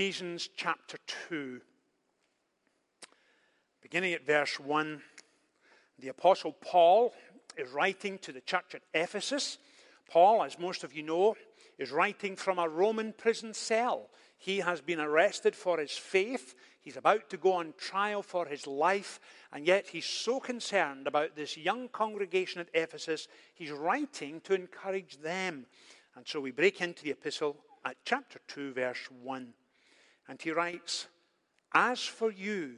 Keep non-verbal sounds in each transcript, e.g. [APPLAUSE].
Ephesians chapter 2, beginning at verse 1. The Apostle Paul is writing to the church at Ephesus. Paul, as most of you know, is writing from a Roman prison cell. He has been arrested for his faith. He's about to go on trial for his life, and yet he's so concerned about this young congregation at Ephesus, he's writing to encourage them. And so we break into the epistle at chapter 2, verse 1. And he writes, As for you,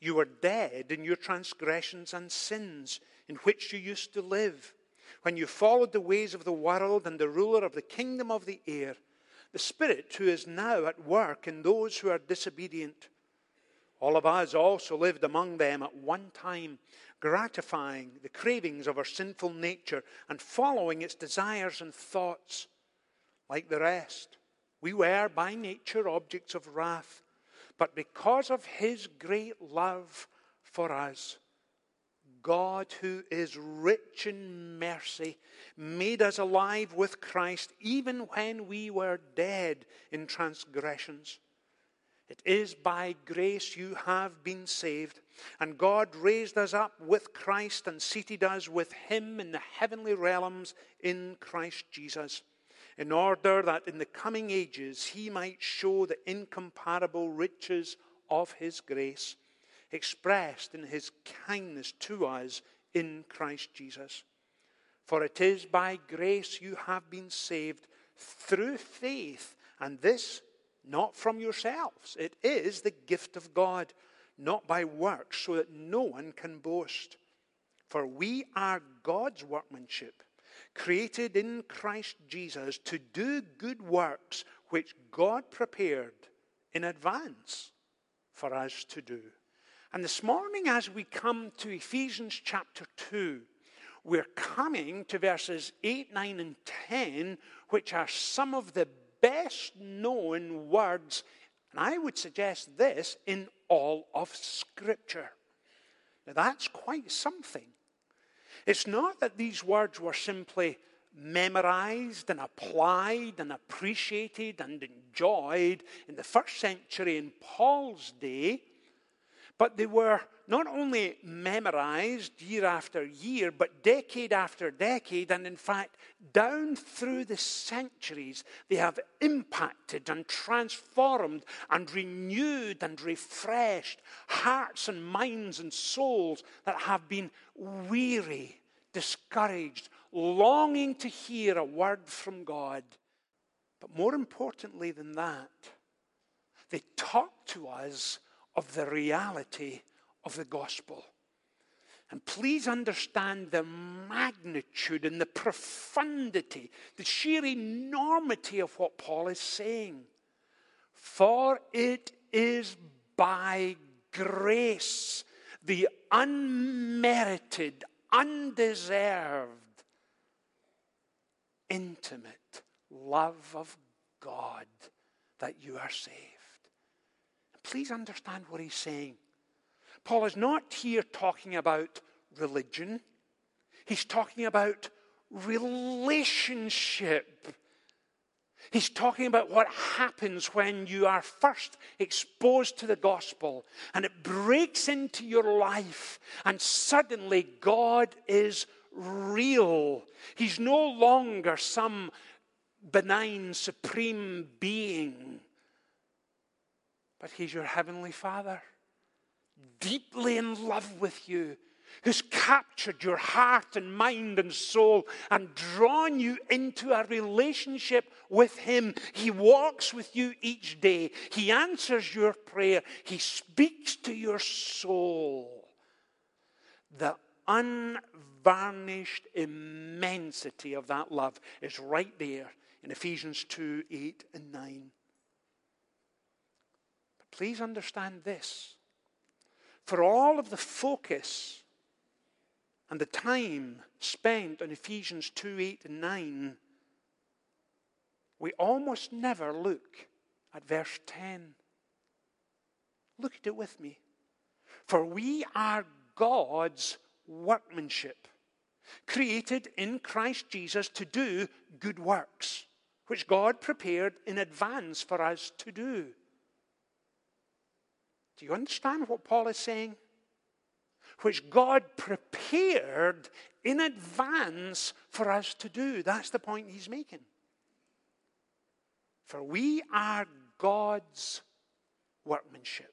you were dead in your transgressions and sins in which you used to live, when you followed the ways of the world and the ruler of the kingdom of the air, the Spirit who is now at work in those who are disobedient. All of us also lived among them at one time, gratifying the cravings of our sinful nature and following its desires and thoughts. Like the rest, we were by nature objects of wrath, but because of His great love for us, God, who is rich in mercy, made us alive with Christ even when we were dead in transgressions. It is by grace you have been saved. And God raised us up with Christ and seated us with Him in the heavenly realms in Christ Jesus, in order that in the coming ages He might show the incomparable riches of His grace, expressed in His kindness to us in Christ Jesus. For it is by grace you have been saved through faith, and this not from yourselves. It is the gift of God, not by works, so that no one can boast. For we are God's workmanship, created in Christ Jesus to do good works which God prepared in advance for us to do. And this morning, as we come to Ephesians chapter 2, we're coming to verses 8, 9, and 10, which are some of the best known words, and I would suggest this, in all of Scripture. Now, that's quite something. It's not that these words were simply memorized and applied and appreciated and enjoyed in the first century in Paul's day. But they were not only memorized year after year, but decade after decade, and in fact, down through the centuries, they have impacted and transformed and renewed and refreshed hearts and minds and souls that have been weary, discouraged, longing to hear a word from God. But more importantly than that, they talk to us of the reality of the gospel. And please understand the magnitude and the profundity, the sheer enormity of what Paul is saying. For it is by grace, the unmerited, undeserved, intimate love of God that you are saved. Please understand what he's saying. Paul is not here talking about religion, he's talking about relationship. He's talking about what happens when you are first exposed to the gospel and it breaks into your life, and suddenly God is real. He's no longer some benign, supreme being but He's your Heavenly Father, deeply in love with you, who's captured your heart and mind and soul and drawn you into a relationship with Him. He walks with you each day, He answers your prayer, He speaks to your soul. The unvarnished immensity of that love is right there in Ephesians 2 8 and 9. Please understand this. For all of the focus and the time spent on Ephesians 2 8 and 9, we almost never look at verse 10. Look at it with me. For we are God's workmanship, created in Christ Jesus to do good works which God prepared in advance for us to do. Do you understand what Paul is saying? Which God prepared in advance for us to do. That's the point he's making. For we are God's workmanship.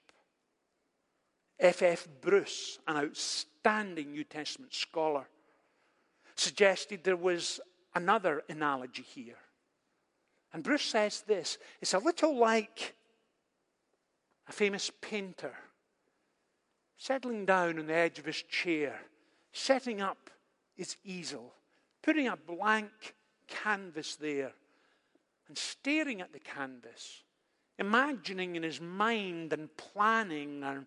F. F. Bruce, an outstanding New Testament scholar, suggested there was another analogy here. And Bruce says this it's a little like a famous painter settling down on the edge of his chair, setting up his easel, putting a blank canvas there, and staring at the canvas, imagining in his mind and planning and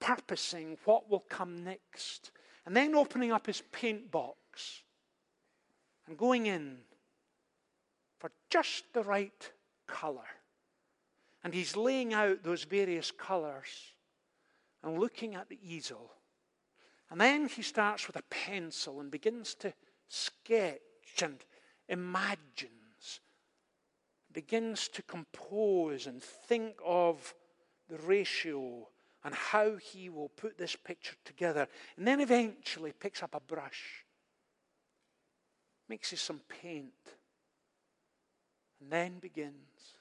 purposing what will come next, and then opening up his paint box and going in for just the right color. And he's laying out those various colors and looking at the easel. And then he starts with a pencil and begins to sketch and imagines, begins to compose and think of the ratio and how he will put this picture together. And then eventually picks up a brush, mixes some paint, and then begins.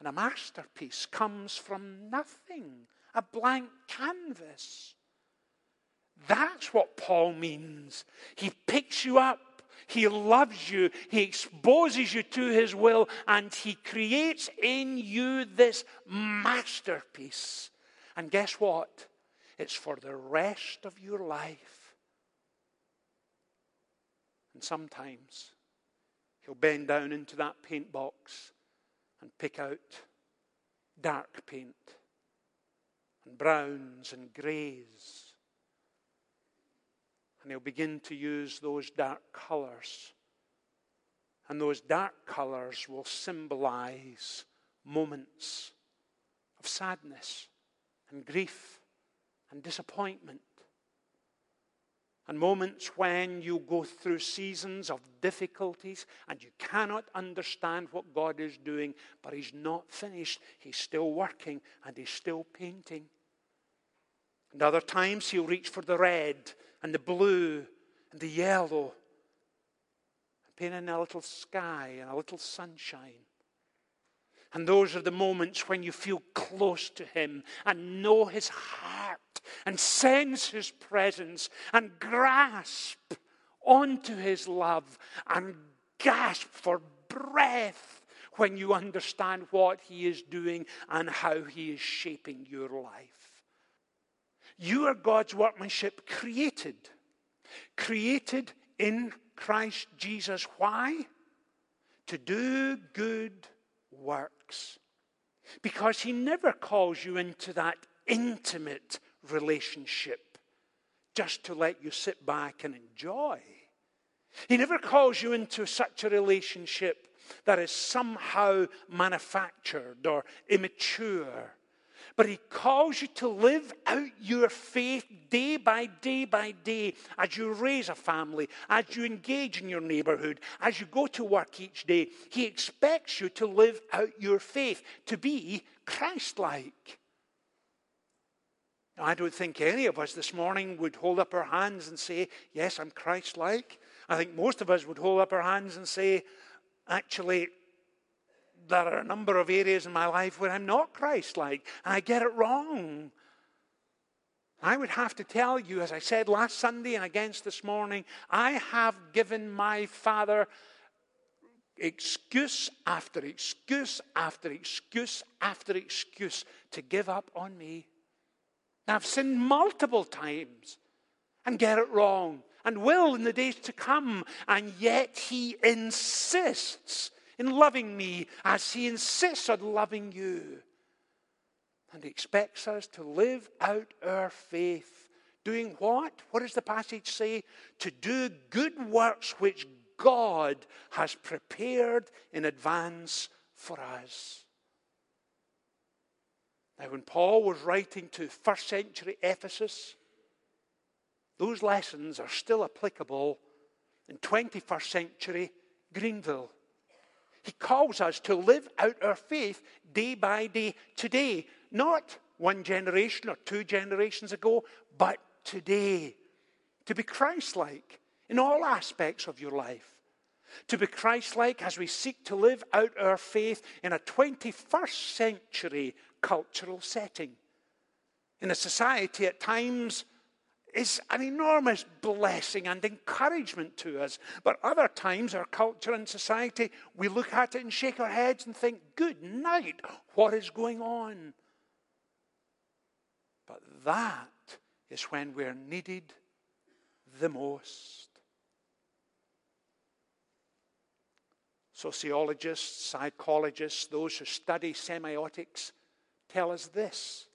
And a masterpiece comes from nothing, a blank canvas. That's what Paul means. He picks you up. He loves you. He exposes you to His will. And He creates in you this masterpiece. And guess what? It's for the rest of your life. And sometimes He'll bend down into that paint box and pick out dark paint and browns and greys. And he'll begin to use those dark colors. And those dark colors will symbolize moments of sadness and grief and disappointment and moments when you go through seasons of difficulties and you cannot understand what God is doing, but He's not finished. He's still working and He's still painting. And other times He'll reach for the red and the blue and the yellow and paint in a little sky and a little sunshine. And those are the moments when you feel close to Him and know His heart and sense His presence and grasp onto His love and gasp for breath when you understand what He is doing and how He is shaping your life. You are God's workmanship created, created in Christ Jesus. Why? To do good works. Because He never calls you into that intimate relationship just to let you sit back and enjoy. He never calls you into such a relationship that is somehow manufactured or immature but He calls you to live out your faith day by day by day as you raise a family, as you engage in your neighborhood, as you go to work each day. He expects you to live out your faith, to be Christ like. I don't think any of us this morning would hold up our hands and say, Yes, I'm Christ like. I think most of us would hold up our hands and say, Actually, there are a number of areas in my life where I'm not Christ like, and I get it wrong. I would have to tell you, as I said last Sunday and against this morning, I have given my father excuse after excuse after excuse after excuse to give up on me. I've sinned multiple times and get it wrong and will in the days to come, and yet he insists in loving me as He insists on loving you. And expects us to live out our faith. Doing what? What does the passage say? To do good works which God has prepared in advance for us. Now, when Paul was writing to first century Ephesus, those lessons are still applicable in 21st century Greenville. He calls us to live out our faith day by day today, not one generation or two generations ago, but today. To be Christ like in all aspects of your life. To be Christ like as we seek to live out our faith in a 21st century cultural setting. In a society at times is an enormous blessing and encouragement to us. But other times, our culture and society, we look at it and shake our heads and think, Good night, what is going on? But that is when we're needed the most. Sociologists, psychologists, those who study semiotics tell us this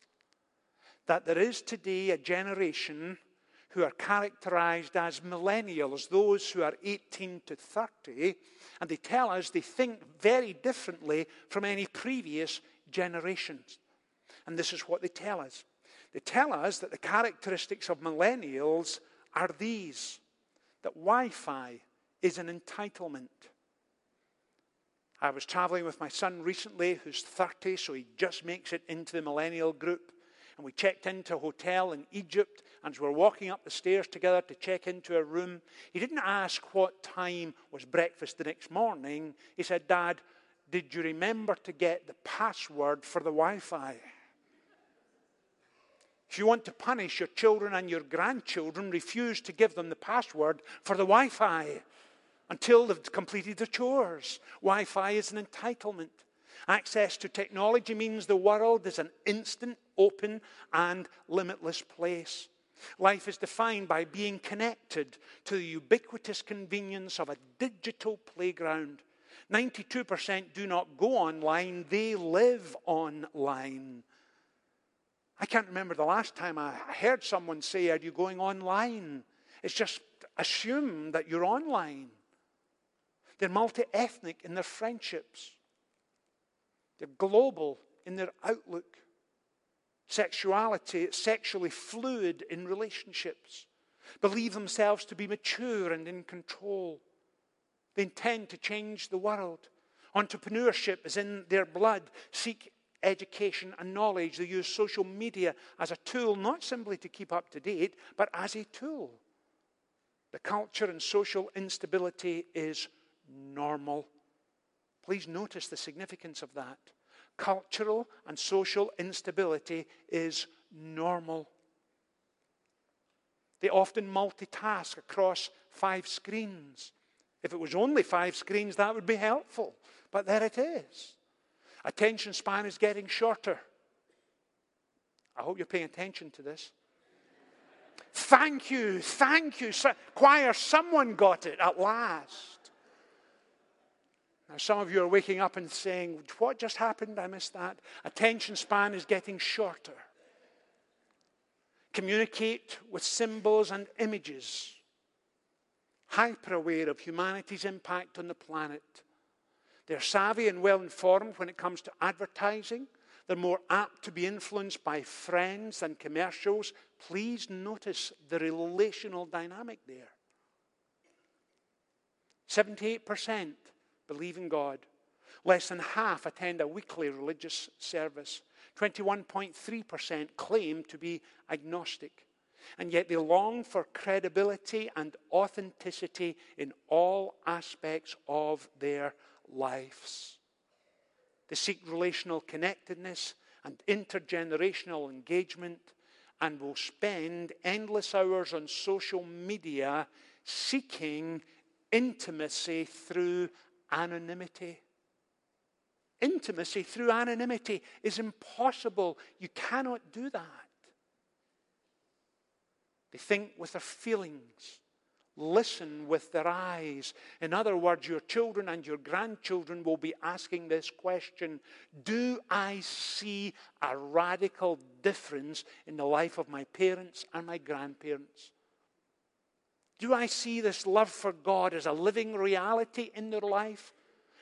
that there is today a generation who are characterized as millennials, those who are 18 to 30, and they tell us they think very differently from any previous generations. And this is what they tell us they tell us that the characteristics of millennials are these that Wi Fi is an entitlement. I was traveling with my son recently, who's 30, so he just makes it into the millennial group and we checked into a hotel in Egypt. And as we were walking up the stairs together to check into a room, he didn't ask what time was breakfast the next morning. He said, Dad, did you remember to get the password for the Wi Fi? If you want to punish your children and your grandchildren, refuse to give them the password for the Wi Fi until they've completed their chores. Wi Fi is an entitlement. Access to technology means the world is an instant, open, and limitless place. Life is defined by being connected to the ubiquitous convenience of a digital playground. 92% do not go online, they live online. I can't remember the last time I heard someone say, Are you going online? It's just assume that you're online. They're multi ethnic in their friendships. They're global in their outlook. Sexuality, sexually fluid in relationships. Believe themselves to be mature and in control. They intend to change the world. Entrepreneurship is in their blood. Seek education and knowledge. They use social media as a tool, not simply to keep up to date, but as a tool. The culture and social instability is normal. Please notice the significance of that. Cultural and social instability is normal. They often multitask across five screens. If it was only five screens, that would be helpful. But there it is. Attention span is getting shorter. I hope you're paying attention to this. Thank you, thank you. Choir, someone got it at last. Now, some of you are waking up and saying, What just happened? I missed that. Attention span is getting shorter. Communicate with symbols and images. Hyper aware of humanity's impact on the planet. They're savvy and well informed when it comes to advertising. They're more apt to be influenced by friends than commercials. Please notice the relational dynamic there. 78% believe in God. Less than half attend a weekly religious service. 21.3% claim to be agnostic. And yet they long for credibility and authenticity in all aspects of their lives. They seek relational connectedness and intergenerational engagement and will spend endless hours on social media seeking intimacy through anonymity. Intimacy through anonymity is impossible. You cannot do that. They think with their feelings, listen with their eyes. In other words, your children and your grandchildren will be asking this question Do I see a radical difference in the life of my parents and my grandparents? Do I see this love for God as a living reality in their life?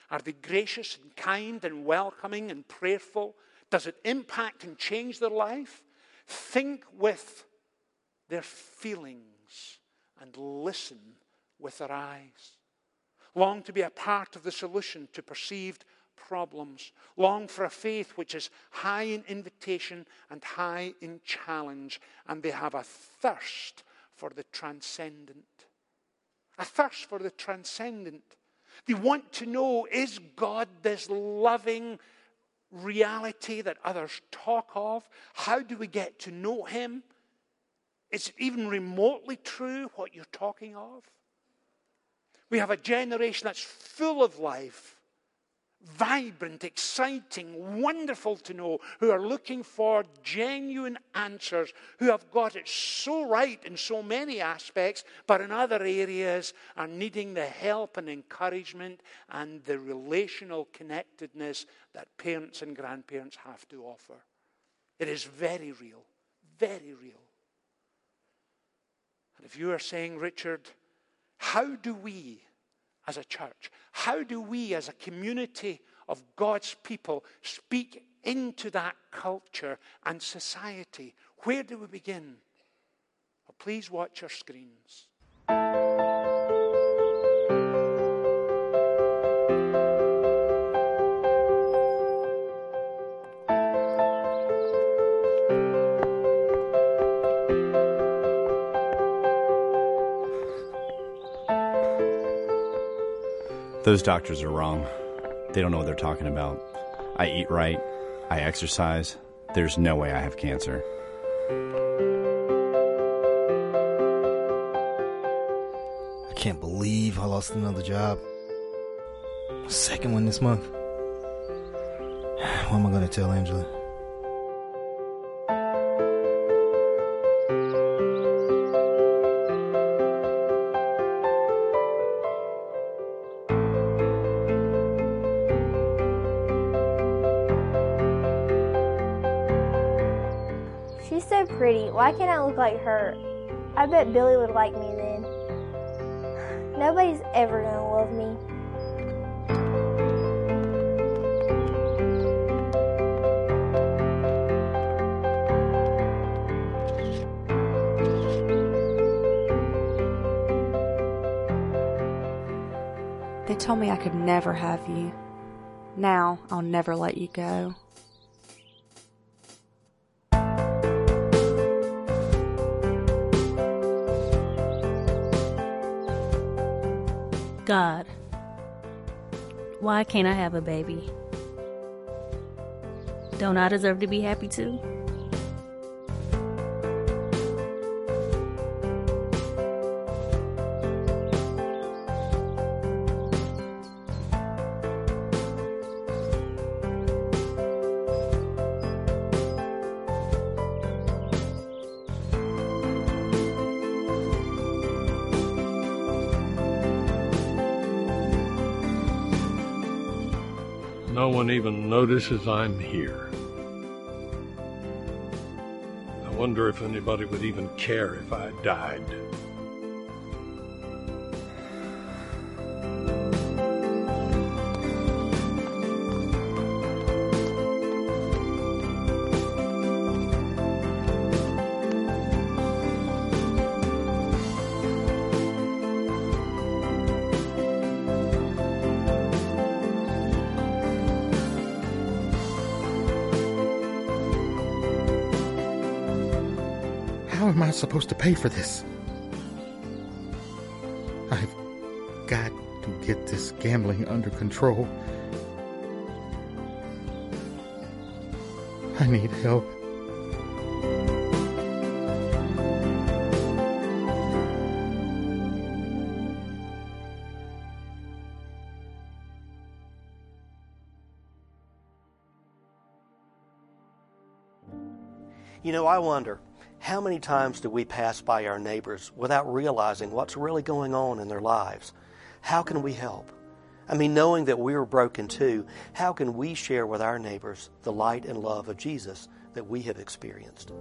Are they gracious and kind and welcoming and prayerful? Does it impact and change their life? Think with their feelings and listen with their eyes. long to be a part of the solution to perceived problems, long for a faith which is high in invitation and high in challenge, and they have a thirst for the transcendent. A thirst for the transcendent. They want to know is God this loving reality that others talk of? How do we get to know Him? Is it even remotely true what you're talking of? We have a generation that's full of life, vibrant, exciting, wonderful to know, who are looking for genuine answers, who have got it so right in so many aspects, but in other areas are needing the help and encouragement and the relational connectedness that parents and grandparents have to offer. It is very real, very real. And if you are saying, Richard, how do we as a church, how do we as a community of God's people speak into that culture and society? Where do we begin? Well, please watch your screens. Those doctors are wrong. They don't know what they're talking about. I eat right. I exercise. There's no way I have cancer. I can't believe I lost another job. Second one this month. [SIGHS] What am I going to tell Angela? Can't I look like her? I bet Billy would like me then. [SIGHS] Nobody's ever gonna love me. They told me I could never have you. Now I'll never let you go. God, why can't I have a baby? Don't I deserve to be happy too? One even notices I'm here. I wonder if anybody would even care if I died. Supposed to pay for this? I've got to get this gambling under control. I need help. You know, I wonder how many times do we pass by our neighbors without realizing what's really going on in their lives? How can we help? I mean, knowing that we are broken too, how can we share with our neighbors the light and love of Jesus that we have experienced?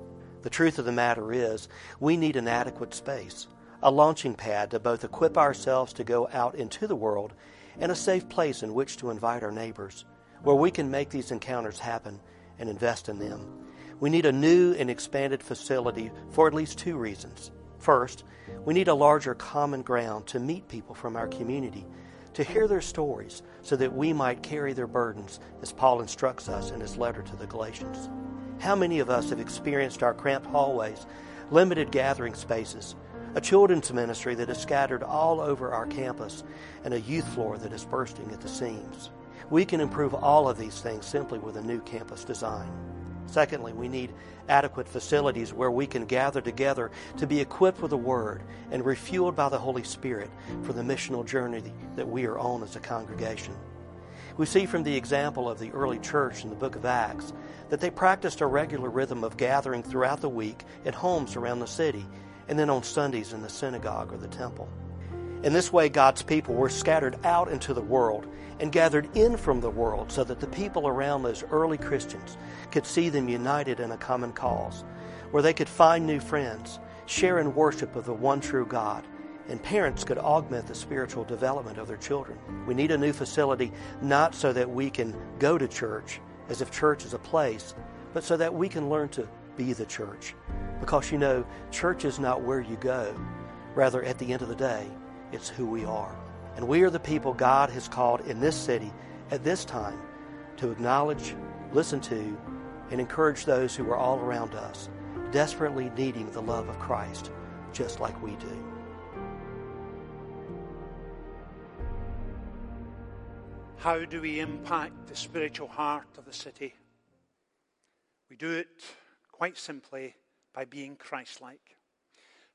The truth of the matter is, we need an adequate space, a launching pad to both equip ourselves to go out into the world and a safe place in which to invite our neighbors, where we can make these encounters happen and invest in them. We need a new and expanded facility for at least two reasons. First, we need a larger common ground to meet people from our community, to hear their stories so that we might carry their burdens, as Paul instructs us in his letter to the Galatians. How many of us have experienced our cramped hallways, limited gathering spaces, a children's ministry that is scattered all over our campus, and a youth floor that is bursting at the seams? We can improve all of these things simply with a new campus design. Secondly, we need adequate facilities where we can gather together to be equipped with the Word and refueled by the Holy Spirit for the missional journey that we are on as a congregation. We see from the example of the early church in the book of Acts that they practiced a regular rhythm of gathering throughout the week at homes around the city and then on Sundays in the synagogue or the temple. In this way, God's people were scattered out into the world and gathered in from the world so that the people around those early Christians could see them united in a common cause, where they could find new friends, share in worship of the one true God, and parents could augment the spiritual development of their children. We need a new facility not so that we can go to church as if church is a place, but so that we can learn to be the church. Because you know, church is not where you go. Rather, at the end of the day, it's who we are. And we are the people God has called in this city at this time to acknowledge, listen to, and encourage those who are all around us, desperately needing the love of Christ, just like we do. How do we impact the spiritual heart of the city? We do it quite simply by being Christ like.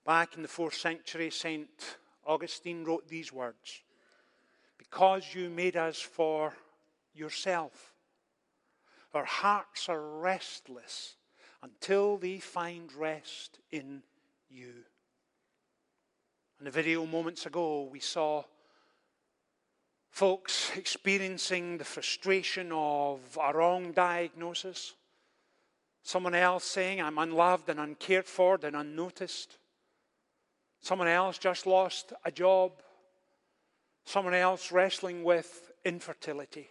Back in the fourth century, St. Augustine wrote these words Because you made us for yourself, our hearts are restless until they find rest in you. In the video moments ago, we saw folks experiencing the frustration of a wrong diagnosis. Someone else saying, I'm unloved and uncared for and unnoticed. Someone else just lost a job. Someone else wrestling with infertility.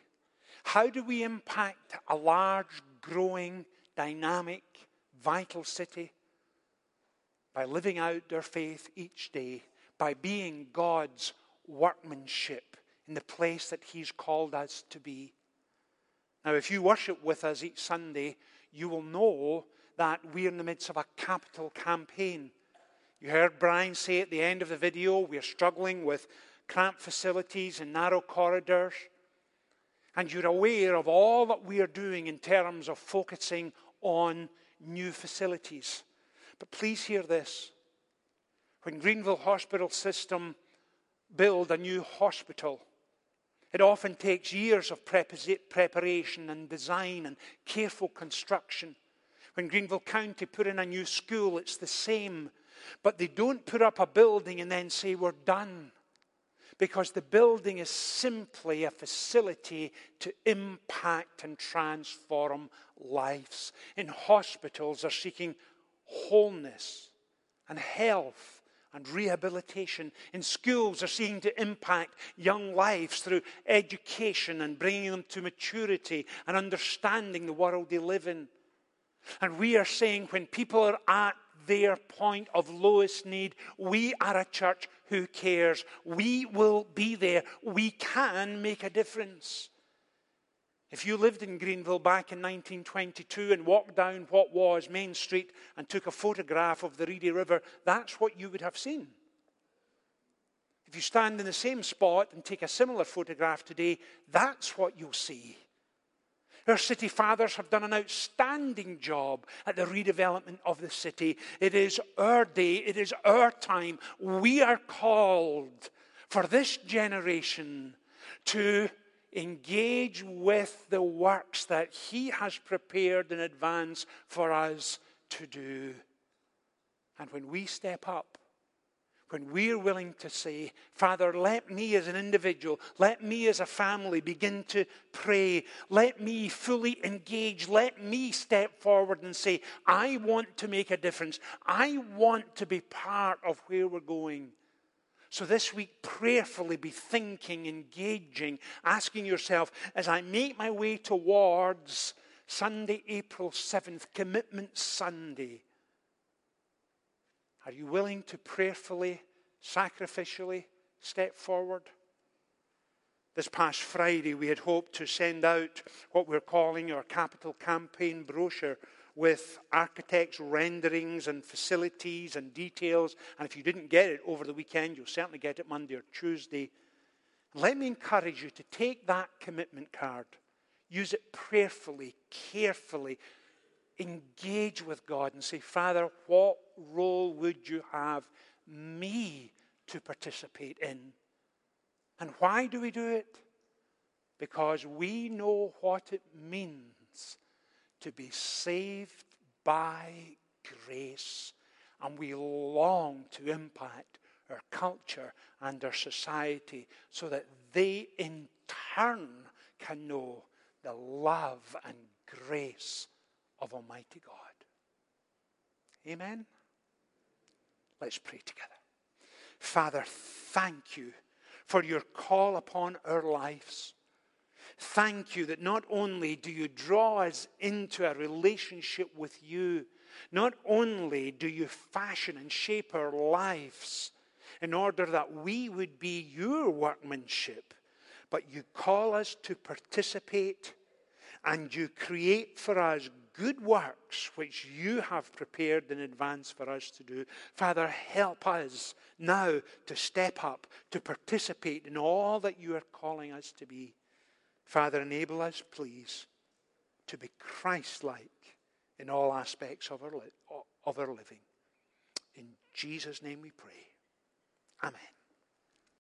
How do we impact a large, growing, dynamic, vital city? By living out their faith each day, by being God's workmanship in the place that He's called us to be. Now, if you worship with us each Sunday, you will know that we're in the midst of a capital campaign. You heard Brian say at the end of the video, we're struggling with cramped facilities and narrow corridors. And you're aware of all that we are doing in terms of focusing on new facilities. But please hear this. When Greenville Hospital System build a new hospital, it often takes years of preparation and design and careful construction. When Greenville County put in a new school, it's the same. But they don't put up a building and then say, We're done. Because the building is simply a facility to impact and transform lives. In hospitals, are seeking wholeness and health and rehabilitation. In schools, are seeking to impact young lives through education and bringing them to maturity and understanding the world they live in. And we are saying when people are at their point of lowest need. We are a church who cares. We will be there. We can make a difference. If you lived in Greenville back in 1922 and walked down what was Main Street and took a photograph of the Reedy River, that's what you would have seen. If you stand in the same spot and take a similar photograph today, that's what you'll see. Our city fathers have done an outstanding job at the redevelopment of the city. It is our day, it is our time. We are called for this generation to engage with the works that He has prepared in advance for us to do. And when we step up, when we're willing to say, Father, let me as an individual, let me as a family begin to pray, let me fully engage, let me step forward and say, I want to make a difference. I want to be part of where we're going. So this week, prayerfully be thinking, engaging, asking yourself, as I make my way towards Sunday, April 7th, Commitment Sunday, are you willing to prayerfully, sacrificially step forward? This past Friday, we had hoped to send out what we're calling our capital campaign brochure with architects' renderings and facilities and details. And if you didn't get it over the weekend, you'll certainly get it Monday or Tuesday. Let me encourage you to take that commitment card, use it prayerfully, carefully, engage with God and say, Father, what role would you have me to participate in? And why do we do it? Because we know what it means to be saved by grace. And we long to impact our culture and our society so that they in turn can know the love and grace of Almighty God. Amen? Let's pray together. Father, thank you for your call upon our lives. Thank you that not only do you draw us into a relationship with you, not only do you fashion and shape our lives in order that we would be your workmanship, but you call us to participate and you create for us good works which you have prepared in advance for us to do. Father, help us now to step up, to participate in all that you are calling us to be. Father, enable us, please, to be Christ like in all aspects of our, li- of our living. In Jesus' name we pray. Amen.